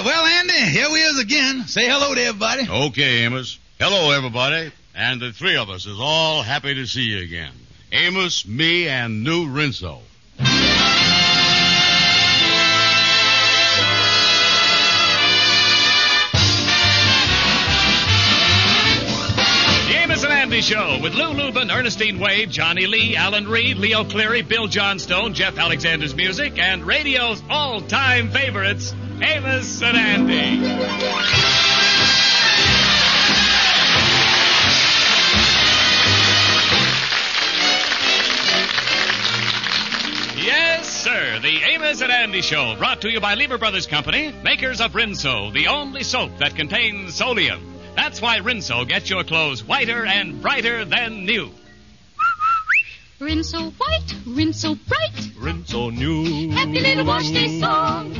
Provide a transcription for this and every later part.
right, well, Andy, here we is again. Say hello to everybody. Okay, Amos. Hello, everybody. And the three of us is all happy to see you again. Amos, me, and new Rinso. The Amos and Andy Show with Lou Lubin, Ernestine Wade, Johnny Lee, Alan Reed, Leo Cleary, Bill Johnstone, Jeff Alexander's music, and radio's all-time favorites, Amos and Andy. Yes, sir. The Amos and Andy Show, brought to you by Lever Brothers Company, makers of Rinso, the only soap that contains solium. That's why Rinso gets your clothes whiter and brighter than new. Rinso white, Rinso bright. Rinso new. Happy little wash day song.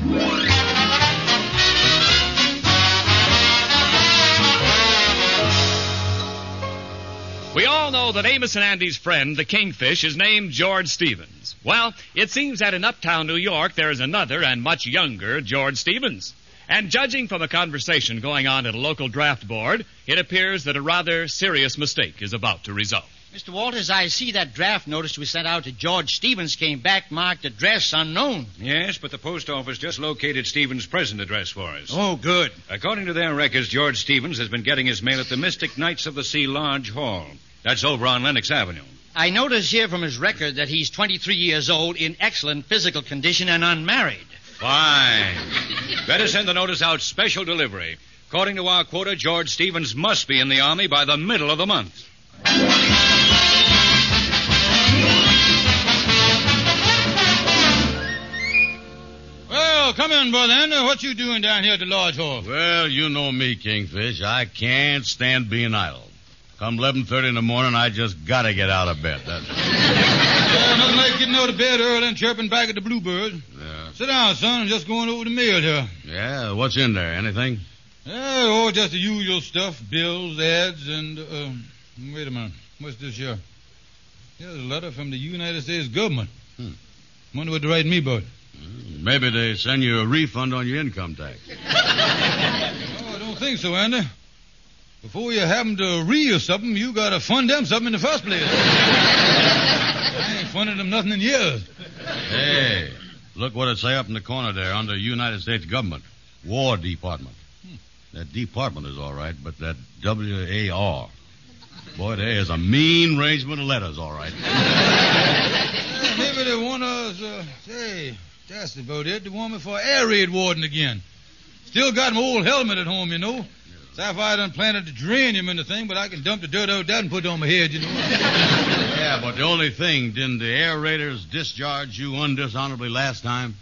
We all know that Amos and Andy's friend, the Kingfish, is named George Stevens. Well, it seems that in uptown New York there is another and much younger George Stevens. And judging from a conversation going on at a local draft board, it appears that a rather serious mistake is about to result. Mr. Walters, I see that draft notice we sent out to George Stevens came back marked address unknown. Yes, but the post office just located Stevens' present address for us. Oh, good. According to their records, George Stevens has been getting his mail at the Mystic Knights of the Sea Lodge Hall. That's over on Lenox Avenue. I notice here from his record that he's 23 years old, in excellent physical condition, and unmarried. Fine. Better send the notice out special delivery. According to our quota, George Stevens must be in the Army by the middle of the month. Well, come in, Brother Andy. What you doing down here at the Lodge Hall? Well, you know me, Kingfish. I can't stand being idle. Come 11.30 in the morning, I just gotta get out of bed. That's... Yeah, nothing like getting out of bed early and chirping back at the Bluebird. Yeah. Sit down, son. I'm just going over the mail here. yeah, what's in there? Anything? Yeah, oh, just the usual stuff. Bills, ads, and, uh, wait a minute. What's this here? Here's a letter from the United States government. Hmm. Wonder what they're writing me about. Maybe they send you a refund on your income tax. Oh, I don't think so, Andy. Before you have 'em to read or something, you gotta fund them something in the first place. I ain't funded them nothing in years. Hey, look what it say up in the corner there under United States government. War Department. That department is all right, but that W-A-R. Boy, there is a mean arrangement of letters, all right. Yeah, maybe they want us, uh, say, that's about it. They want me for air raid warden again. Still got my old helmet at home, you know. Sapphire done planted the geranium in the thing, but I can dump the dirt out that and put it on my head, you know. Yeah, but the only thing, didn't the air raiders discharge you undishonorably last time?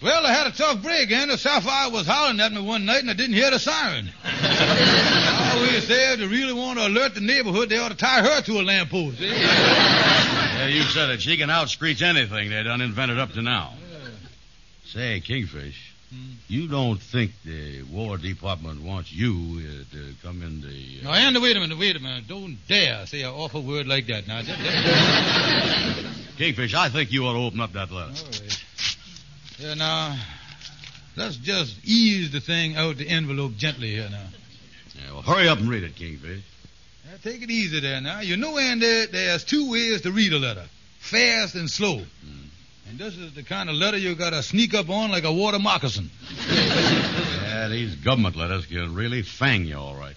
Well, I had a tough break, and the Sapphire was hollering at me one night, and I didn't hear the siren. I always said if they really want to alert the neighborhood, they ought to tie her to a lamppost. eh? Yeah, you said it. She can outscreech anything they done invented up to now. Say, Kingfish, you don't think the War Department wants you uh, to come in the... Now, Andy, wait a minute, wait a minute. Don't dare say an awful word like that. Now, Kingfish, I think you ought to open up that letter. All right. Yeah, now, let's just ease the thing out the envelope gently here now. Yeah, well, hurry up and read it, Kingfish. Now, take it easy there now. You know, Andy, there's two ways to read a letter fast and slow. And this is the kind of letter you got to sneak up on like a water moccasin. Yeah, these government letters can really fang you, all right.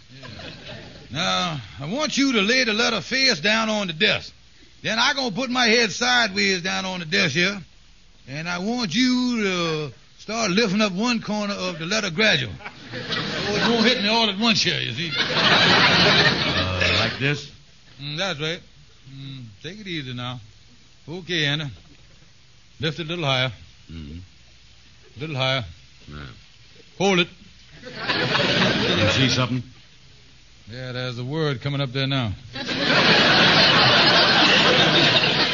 Now, I want you to lay the letter face down on the desk. Then I'm going to put my head sideways down on the desk here. And I want you to start lifting up one corner of the letter gradual. So it won't hit me all at once here, you see. Uh, like this? Mm, that's right. Mm, take it easy now. Okay, Anna. Lift it a little higher. Mm-hmm. A little higher. Yeah. Hold it. You see something? Yeah, there's a word coming up there now.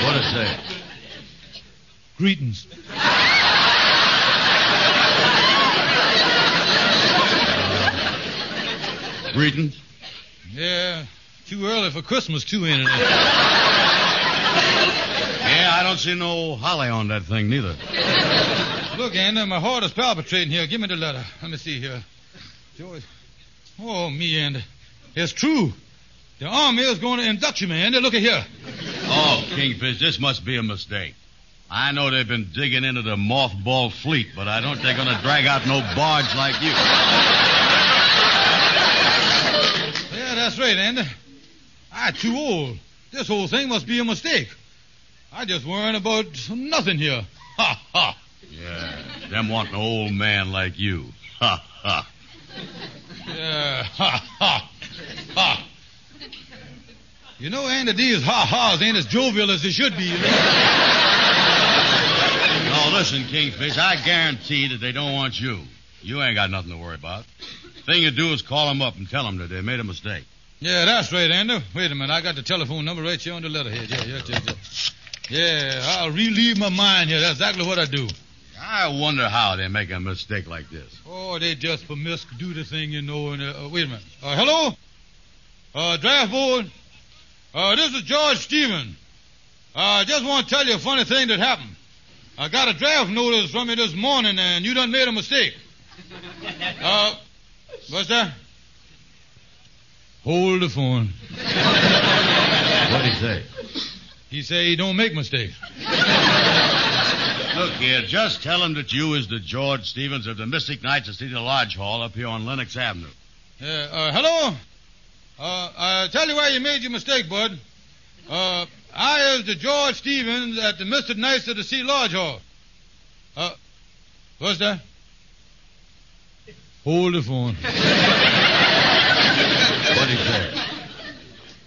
What it say? Greetings. Greetings? Yeah, too early for Christmas, too, ain't it? I don't see no holly on that thing, neither. Look, Andy, my heart is palpitating here. Give me the letter. Let me see here. George. Oh, me, Andy. It's true. The Army is going to induct you, man. Andy, look at here. Oh, Kingfish, this must be a mistake. I know they've been digging into the mothball fleet, but I don't think they're going to drag out no barge like you. Yeah, that's right, Andy. I'm too old. This whole thing must be a mistake. I just worrying about nothing here. Ha, ha. Yeah, them wanting an old man like you. Ha, ha. Yeah, ha, ha, ha. You know, Andy, these ha-has ain't as jovial as they should be, you know. No, listen, Kingfish, I guarantee that they don't want you. You ain't got nothing to worry about. Thing you do is call them up and tell them that they made a mistake. Yeah, that's right, Andy. Wait a minute. I got the telephone number right here on the letterhead. Yeah, yeah, yeah, yeah. Yeah, I'll relieve my mind here. That's exactly what I do. I wonder how they make a mistake like this. Oh, they just permits do the thing, you know. And uh, uh, wait a minute. Uh, hello, uh, draft board. Uh, this is George Stephen. I uh, just want to tell you a funny thing that happened. I got a draft notice from you this morning, and you done made a mistake. Uh, what's that? Hold the phone. What'd he say? He say he don't make mistakes. Look here, just tell him that you is the George Stevens of the Mystic Knights of Cedar Lodge Hall up here on Lenox Avenue. Uh, uh, hello? Uh, I tell you why you made your mistake, bud. Uh, I is the George Stevens at the Mystic Knights of the Sea Lodge Hall. Uh, what's that? Hold the phone. What'd he say?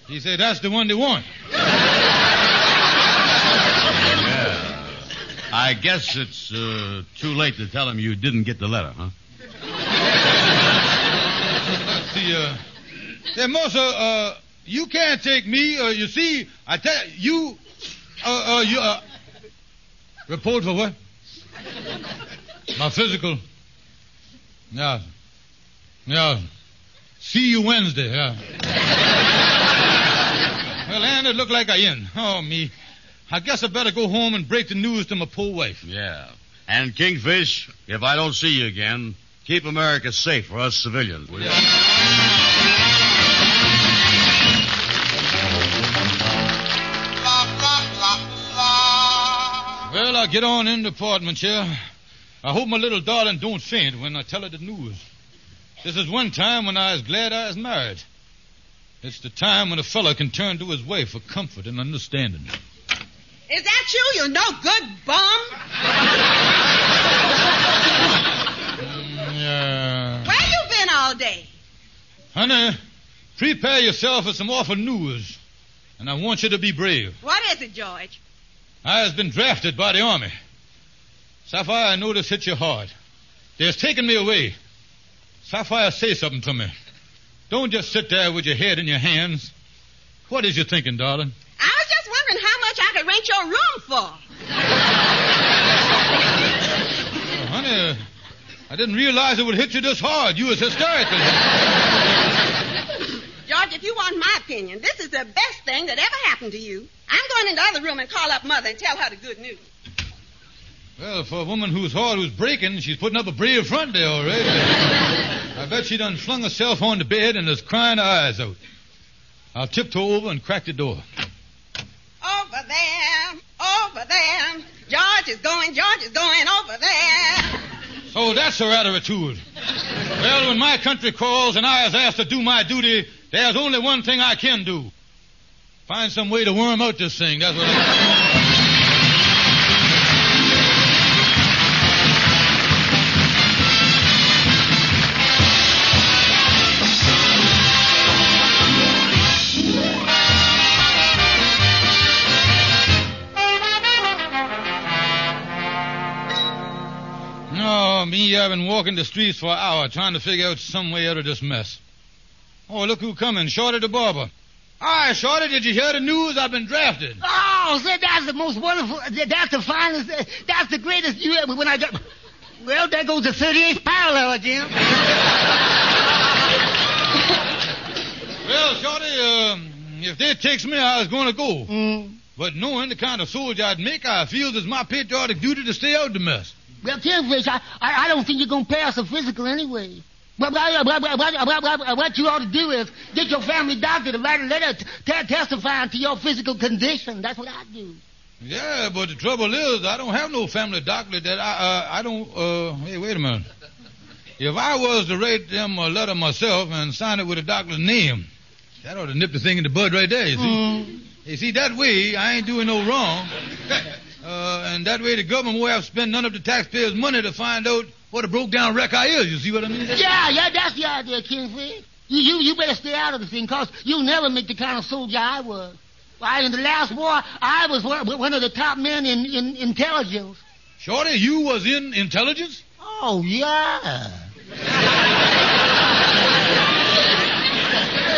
He said that's the one they want. I guess it's uh, too late to tell him you didn't get the letter, huh? See, uh, yeah, Mosa, uh, you can't take me. Uh, you see, I tell you, uh, uh, you, uh, report for what? My physical. Yeah. Yeah. See you Wednesday, yeah. well, Ann, it looked like I in. Oh, me. I guess I better go home and break the news to my poor wife. Yeah. And Kingfish, if I don't see you again, keep America safe for us civilians, will you? Well, I'll get on in the apartment here. I hope my little darling don't faint when I tell her the news. This is one time when I was glad I was married. It's the time when a fellow can turn to his wife for comfort and understanding. Is that you, you no good bum? Yeah. Where you been all day? Honey, prepare yourself for some awful news. And I want you to be brave. What is it, George? I has been drafted by the Army. Sapphire, I know this hit you hard. They has taken me away. Sapphire, say something to me. Don't just sit there with your head in your hands. What is you thinking, darling? I was just wondering how much I rent your room for. Oh, honey, I didn't realize it would hit you this hard. You was hysterical. George, if you want my opinion, this is the best thing that ever happened to you. I'm going in the other room and call up Mother and tell her the good news. Well, for a woman whose heart was breaking, she's putting up a brave front there, already. I bet she done flung herself on the bed and is crying her eyes out. I'll tiptoe over and crack the door. So that's her attitude. Well, when my country calls and I is asked to do my duty, there's only one thing I can do. Find some way to worm out this thing. That's what I... I've been walking the streets for an hour trying to figure out some way out of this mess. Oh, look who coming. Shorty the barber. Hi, Shorty, did you hear the news? I've been drafted. Oh, sir, that's the most wonderful. That's the finest. That's the greatest you ever. When I got. Well, there goes the 38th parallel, Jim. Well, Shorty, um, if they takes me, I was going to go. Mm. But knowing the kind of soldier I'd make, I feel it's my patriotic duty to stay out of the mess. Well, Kingfish, I, I, I don't think you're going to pass a physical anyway. What, what, what, what, what, what, what you ought to do is get your family doctor to write a letter t- t- testifying to your physical condition. That's what I do. Yeah, but the trouble is, I don't have no family doctor that I, uh, I don't, uh, hey, wait a minute. If I was to write them a letter myself and sign it with a doctor's name, that ought to nip the thing in the bud right there, you see. Mm. You see, that way I ain't doing no wrong. And that way the government won't have to spend none of the taxpayers' money to find out what a broke down wreck I is. You see what I mean? Yeah, yeah, that's the idea, Kingfish. You, you, you better stay out of the thing, cause you'll never make the kind of soldier I was. Why, in the last war, I was one one of the top men in, in intelligence. Shorty, you was in intelligence? Oh, yeah.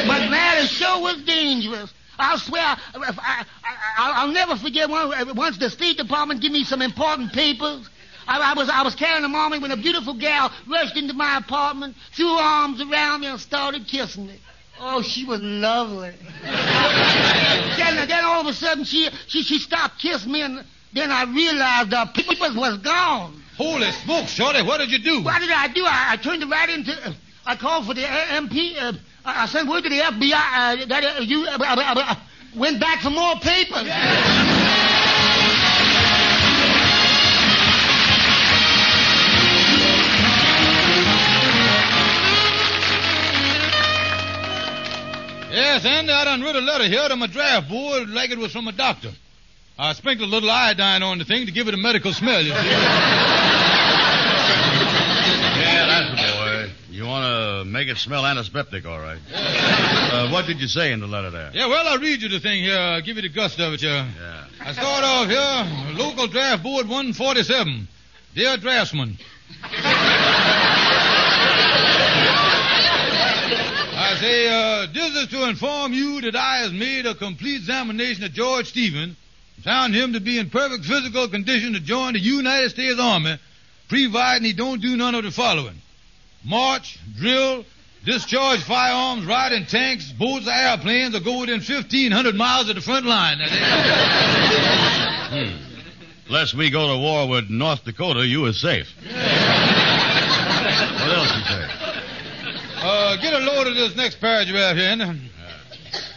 but man, it sure was dangerous. I'll swear, I, I, I, I'll never forget one, once the State Department gave me some important papers. I, I was I was carrying them on me when a beautiful gal rushed into my apartment, threw her arms around me, and started kissing me. Oh, she was lovely. then, then all of a sudden she, she she stopped kissing me, and then I realized the papers was gone. Holy smoke, Shorty, what did you do? What did I do? I, I turned it right into. Uh, I called for the MP. Uh, I sent word to the FBI uh, that uh, you uh, uh, uh, uh, went back for more papers. Yes, Andy, I done wrote a letter here to my draft board like it was from a doctor. I sprinkled a little iodine on the thing to give it a medical smell, you see. Yeah, that's the boy. You want to make it smell antiseptic, all right. Uh, what did you say in the letter there? Yeah, well, I'll read you the thing here. I'll give you the gust of it here. Yeah. I start off here, local draft board 147. Dear draftsman. I say, uh, this is to inform you that I has made a complete examination of George Stevens, found him to be in perfect physical condition to join the United States Army, providing he don't do none of the following. March, drill, discharge firearms, ride in tanks, boats, or airplanes, or go within 1,500 miles of the front line. Now, they- Unless we go to war with North Dakota, you is safe. what else you say? Uh, get a load of this next paragraph here.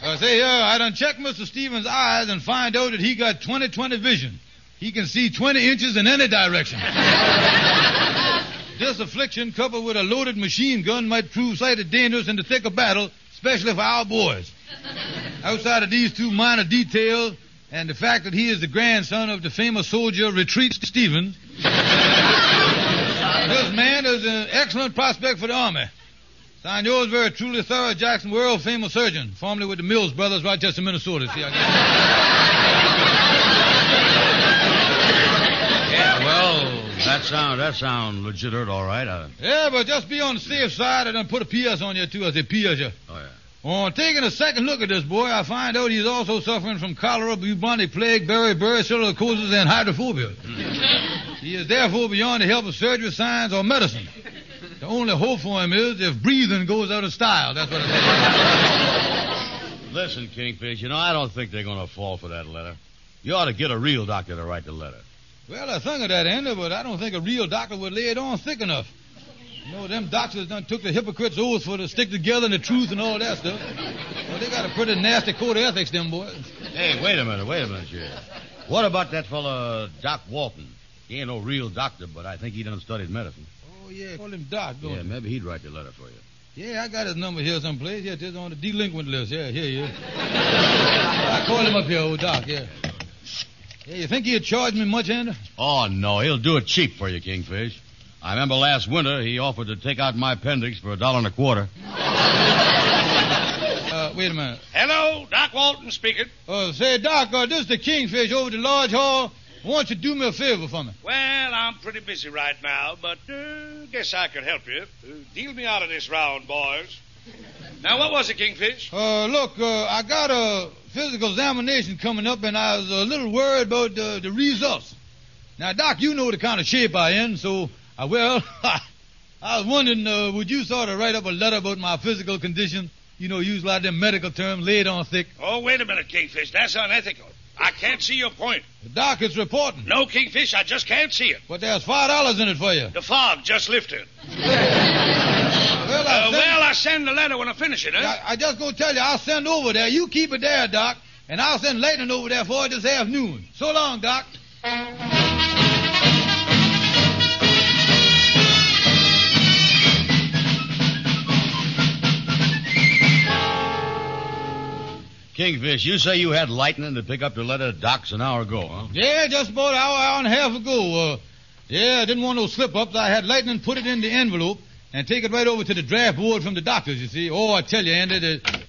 Uh, say here, I done checked Mr. Stevens' eyes and find out that he got 20-20 vision. He can see 20 inches in any direction. this affliction, coupled with a loaded machine gun, might prove slightly dangerous in the thick of battle, especially for our boys. Outside of these two minor details, and the fact that he is the grandson of the famous soldier Retreat Stevens, this man is an excellent prospect for the Army. Signed yours very truly, Thorough Jackson, world famous surgeon, formerly with the Mills Brothers, Rochester, Minnesota. See, I got Yeah, well, that sound that sound legitimate, all right. Uh, Yeah, but just be on the safe side. and done put a PS on you, too. I said PS you. oh yeah. On taking a second look at this boy, I find out he's also suffering from cholera, bubonic plague, beriberi, silicosis, and hydrophobia. he is therefore beyond the help of surgery, science, or medicine. The only hope for him is if breathing goes out of style. That's what. Listen, Kingfish, you know I don't think they're going to fall for that letter. You ought to get a real doctor to write the letter. Well, I think of that, Andy, but I don't think a real doctor would lay it on thick enough. You know, them doctors done took the hypocrite's oath for to stick together and the truth and all that stuff. Well, they got a pretty nasty code of ethics, them boys. Hey, wait a minute, wait a minute, here. What about that fella Doc Walton? He ain't no real doctor, but I think he done studied medicine. Oh, yeah, call him Doc, don't Yeah, you? maybe he'd write the letter for you. Yeah, I got his number here someplace. Yeah, it's on the delinquent list. Yeah, here he is. I call him up here, old Doc, yeah. Yeah, you think he'd charge me much, Andy? Oh, no, he'll do it cheap for you, Kingfish. I remember last winter he offered to take out my appendix for a dollar and a quarter. Uh, wait a minute. Hello, Doc Walton speaking. Uh, say, Doc, uh, this is the Kingfish over at the Lodge Hall. I want you to do me a favor for me. Well, I'm pretty busy right now, but uh, guess I could help you. Uh, deal me out of this round, boys. Now, what was it, Kingfish? Uh, look, uh, I got a physical examination coming up, and I was a little worried about the, the results. Now, Doc, you know the kind of shape I in, so, uh, well, I was wondering, uh, would you sort of write up a letter about my physical condition? You know, use a lot of them medical terms, lay it on thick. Oh, wait a minute, Kingfish. That's unethical. I can't see your point. The doc is reporting. No, Kingfish, I just can't see it. But there's five dollars in it for you. The fog just lifted. Well, I Uh, well, I send the letter when I finish it, huh? I, I just gonna tell you, I'll send over there. You keep it there, Doc, and I'll send Lightning over there for it this afternoon. So long, Doc. Kingfish, you say you had lightning to pick up your letter to Doc's an hour ago, huh? Yeah, just about an hour, hour and a half ago. Uh, yeah, I didn't want no slip-ups. I had Lightning put it in the envelope and take it right over to the draft board from the doctors, you see. Oh, I tell you, Andy, the...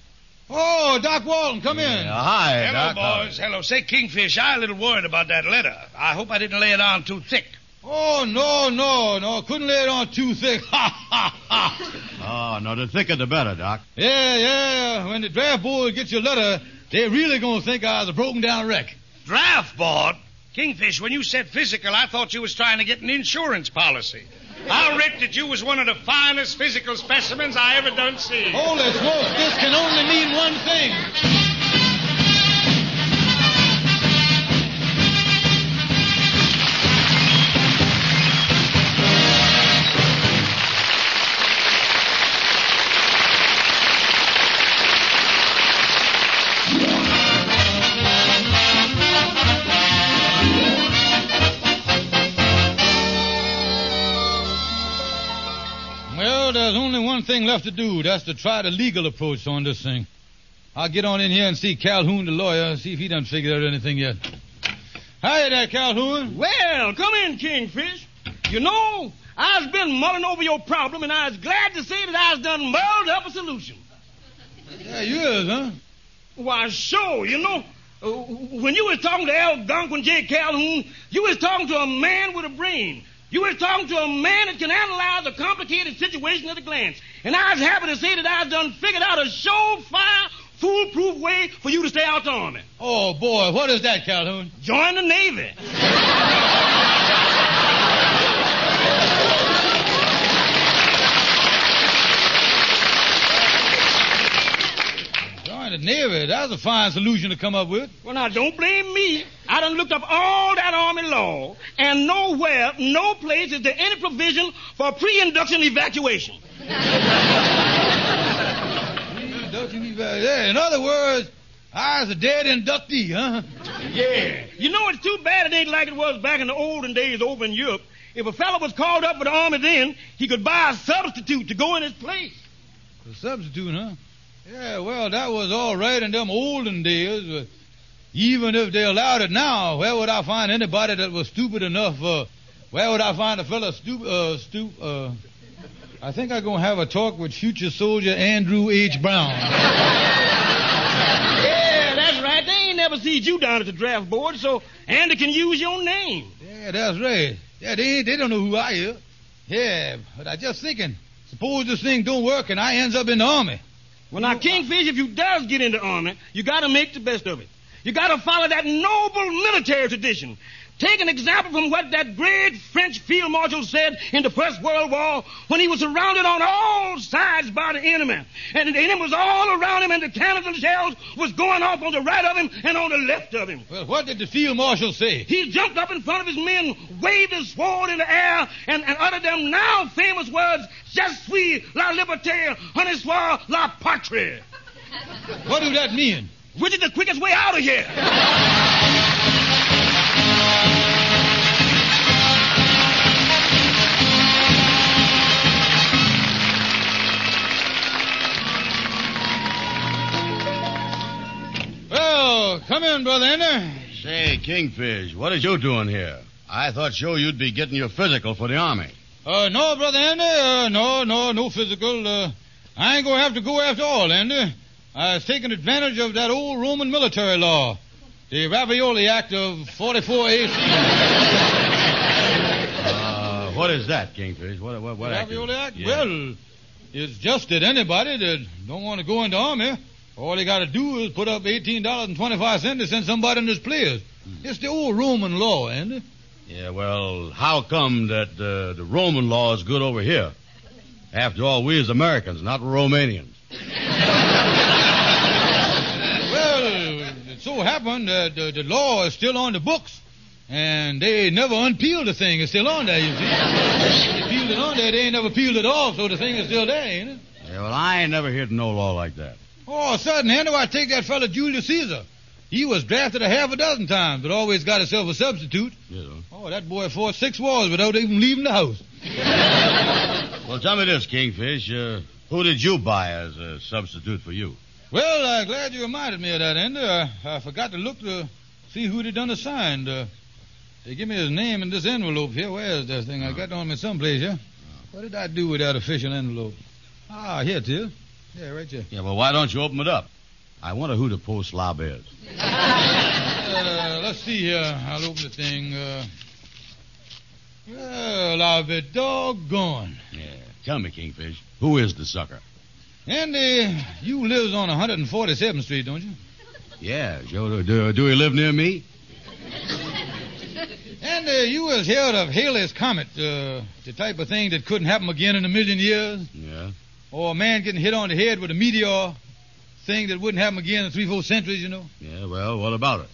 Oh, Doc Walton, come in. Yeah, hi, Hello, Doc. How- boys. Hello. Say, Kingfish, I'm a little worried about that letter. I hope I didn't lay it on too thick. Oh, no, no, no. Couldn't lay it on too thick. Ha, ha, ha. Oh, no, the thicker the better, Doc. Yeah, yeah. When the draft board gets your letter, they're really going to think I was a broken down wreck. Draft board? Kingfish, when you said physical, I thought you was trying to get an insurance policy. I'll bet that you was one of the finest physical specimens I ever done see. Holy smokes, this can only mean one thing. Thing left to do. That's to try the legal approach on this thing. I'll get on in here and see Calhoun, the lawyer, and see if he done figured out anything yet. Hi there, Calhoun. Well, come in, Kingfish. You know, I've been mulling over your problem, and I was glad to say that I've done mulled up a solution. Yeah, you is, huh? Why, sure, you know, uh, when you was talking to Algonquin J. Calhoun, you was talking to a man with a brain. You was talking to a man that can analyze a complicated situation at a glance. And I was happy to say that I've done figured out a surefire, foolproof way for you to stay out the army. Oh, boy, what is that, Calhoun? Join the Navy. Join the Navy. That's a fine solution to come up with. Well, now, don't blame me. I done looked up all that Army law, and nowhere, no place is there any provision for pre-induction evacuation. Induction eva- yeah, in other words, I was a dead inductee, huh? Yeah. You know, it's too bad it ain't like it was back in the olden days over in Europe. If a fellow was called up for the Army then, he could buy a substitute to go in his place. A substitute, huh? Yeah, well, that was all right in them olden days, but even if they allowed it now, where would I find anybody that was stupid enough? Uh, where would I find a fella stupid? Uh, stu- uh, I think I'm gonna have a talk with future soldier Andrew H. Brown. Yeah, that's right. They ain't never seen you down at the draft board, so Andy can use your name. Yeah, that's right. Yeah, they they don't know who I is. Yeah, but I just thinking, suppose this thing don't work and I ends up in the army. Well, now, Kingfish, if you does get in the Army, you gotta make the best of it. You gotta follow that noble military tradition. Take an example from what that great French field marshal said in the First World War when he was surrounded on all sides by the enemy. And the enemy was all around him, and the cannons and shells was going off on the right of him and on the left of him. Well, what did the field marshal say? He jumped up in front of his men, waved his sword in the air, and, and uttered them now famous words, Je suis la liberté, honey soit la patrie. What do that mean? Which is the quickest way out of here? come in, Brother Andy. Say, Kingfish, what is you doing here? I thought sure you'd be getting your physical for the Army. Uh, no, Brother Andy, uh, no, no, no physical. Uh, I ain't gonna have to go after all, Andy. I was taking advantage of that old Roman military law, the Ravioli Act of 44 AC. Uh, what is that, Kingfish? What, what, what act Ravioli? Act? Yeah. Well, it's just that anybody that don't want to go into army, all they got to do is put up $18.25 to send somebody in his place. Hmm. It's the old Roman law, Andy. Yeah, well, how come that uh, the Roman law is good over here? After all, we as Americans, not Romanians. Well, it so happened that uh, the law is still on the books, and they never unpeeled the thing. It's still on there, you see. they peeled it on there, they ain't never peeled it off, so the thing is still there, ain't it? Yeah, well, I ain't never heard no law like that. Oh, sudden, Andy, I take that fellow Julius Caesar. He was drafted a half a dozen times, but always got himself a substitute. Yeah. Oh, that boy fought six wars without even leaving the house. Well, tell me this, Kingfish. Uh, who did you buy as a substitute for you? Well, I'm glad you reminded me of that, Andy. I, I forgot to look to see who they done assigned. Uh, they give me his name in this envelope here. Where is this thing? I got it on me someplace here. What did I do with that official envelope? Ah, here it is. Yeah, right here. Yeah, well, why don't you open it up? I wonder who the post slob is. Uh, let's see here. I'll open the thing. Uh, well, I'll be doggone. Yeah. Tell me, Kingfish, who is the sucker? Andy, you lives on 147th Street, don't you? Yeah, Joe. Do, do he live near me? And uh, you was heard of Halley's Comet, uh, the type of thing that couldn't happen again in a million years? Yeah. Or a man getting hit on the head with a meteor, thing that wouldn't happen again in three, four centuries, you know? Yeah, well, what about it?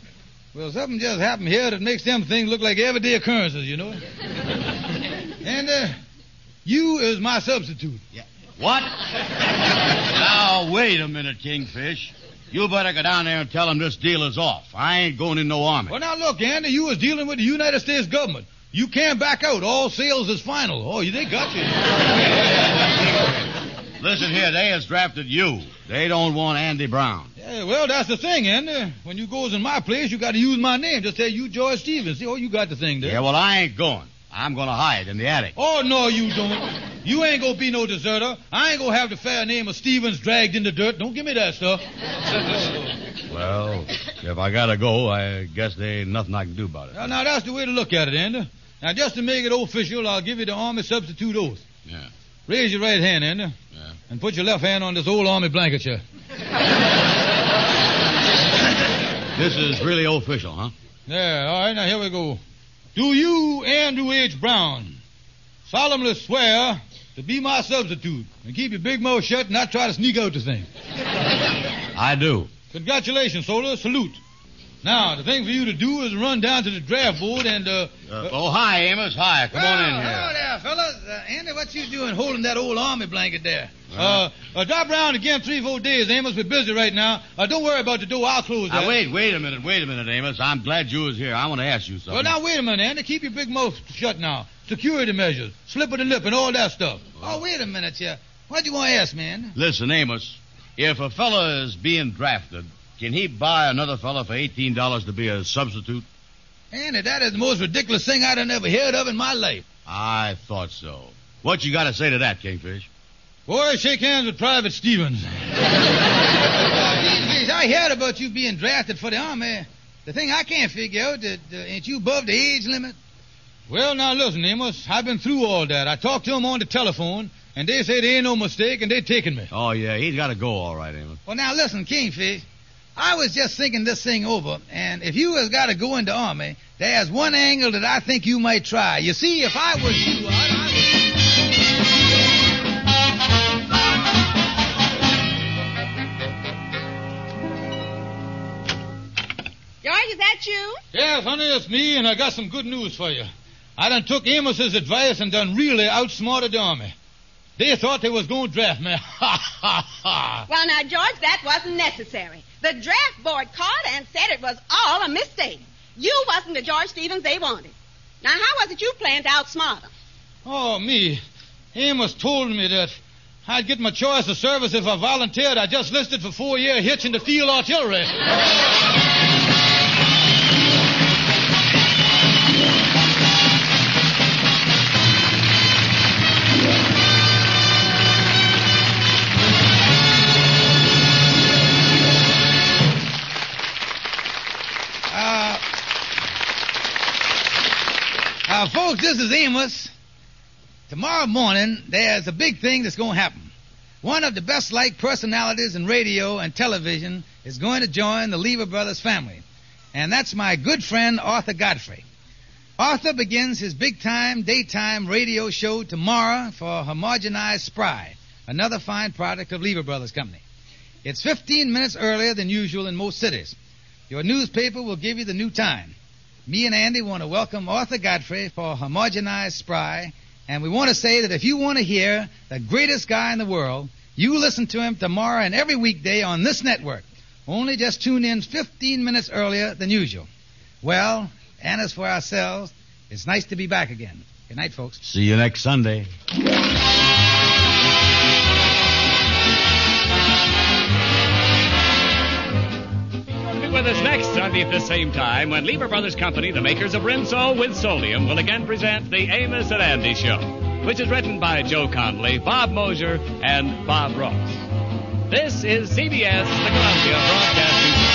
Well, something just happened here that makes them things look like everyday occurrences, you know? and, uh, you is my substitute. Yeah. What? now, wait a minute, Kingfish. You better go down there and tell them this deal is off. I ain't going in no army. Well, now look, Andy, you was dealing with the United States government. You can't back out. All sales is final. Oh, they got you. Listen here, they has drafted you. They don't want Andy Brown. Yeah, well, that's the thing, Andy. When you goes in my place, you got to use my name. Just say you George Stevens. See, oh, you got the thing there. Yeah, well, I ain't going. I'm going to hide in the attic. Oh, no, you don't. You ain't going to be no deserter. I ain't going to have the fair name of Stevens dragged in the dirt. Don't give me that stuff. Well, if I got to go, I guess there ain't nothing I can do about it. Now, now, that's the way to look at it, Andy. Now, just to make it official, I'll give you the Army substitute oath. Yeah. Raise your right hand, Andy. Yeah. And put your left hand on this old Army blanket here. This is really official, huh? Yeah, all right, now here we go. Do you, Andrew H. Brown, solemnly swear to be my substitute and keep your big mouth shut and not try to sneak out the thing? I do. Congratulations, soldier. Salute. Now, the thing for you to do is run down to the draft board and, uh... Uh, oh, hi, Amos. Hi. Come on in here. Hello there, fellas. Uh, Andy, what you doing holding that old army blanket there? Uh, uh, drop around again three, four days, Amos. We're busy right now. Uh, don't worry about the door. I'll close that. Now, wait, wait a minute, wait a minute, Amos. I'm glad you was here. I want to ask you something. Well, now, wait a minute, Andy. Keep your big mouth shut now. Security measures, slip of the lip, and all that stuff. Oh, wait a minute, here. What do you want to ask, man? Listen, Amos, if a fella is being drafted, can he buy another fella for $18 to be a substitute? Andy, that is the most ridiculous thing I'd have never heard of in my life. I thought so. What you got to say to that, Kingfish? Boy, shake hands with Private Stevens. Kingfish, I heard about you being drafted for the Army. The thing I can't figure out, that uh, ain't you above the age limit? Well, now listen, Amos, I've been through all that. I talked to to 'em on the telephone, and they say there ain't no mistake, and they're taking me. Oh, yeah, he's got to go all right, Amos. Well, now listen, Kingfish. I was just thinking this thing over, and if you has got to go into Army, there's one angle that I think you might try. You see, if I was you, I, I would... George, is that you? Yes, honey, it's me, and I got some good news for you. I done took Amos's advice and done really outsmarted the Army. They thought they was going to draft me. Ha, ha, ha. Well, now, George, that wasn't necessary. The draft board called and said it was all a mistake. You wasn't the George Stevens they wanted. Now, how was it you planned to outsmart them? Oh, me. Amos told me that I'd get my choice of service if I volunteered. I just listed for four year hitch in the field artillery. This is Amos. Tomorrow morning, there's a big thing that's going to happen. One of the best liked personalities in radio and television is going to join the Lever Brothers family. And that's my good friend, Arthur Godfrey. Arthur begins his big time daytime radio show tomorrow for Homogenized Spry, another fine product of Lever Brothers Company. It's 15 minutes earlier than usual in most cities. your newspaper will give you the new time. Me and Andy want to welcome Arthur Godfrey for Homogenized Spry, and we want to say that if you want to hear the greatest guy in the world, you listen to him tomorrow and every weekday on this network. Only just tune in 15 minutes earlier than usual. Well, and as for ourselves, it's nice to be back again. Good night, folks. See you next Sunday. Be with us next Sunday at the same time when Lever Brothers Company, the makers of Rinso with Solium, will again present the Amos and Andy Show, which is written by Joe Connelly, Bob Mosher, and Bob Ross. This is CBS, the Columbia Broadcast.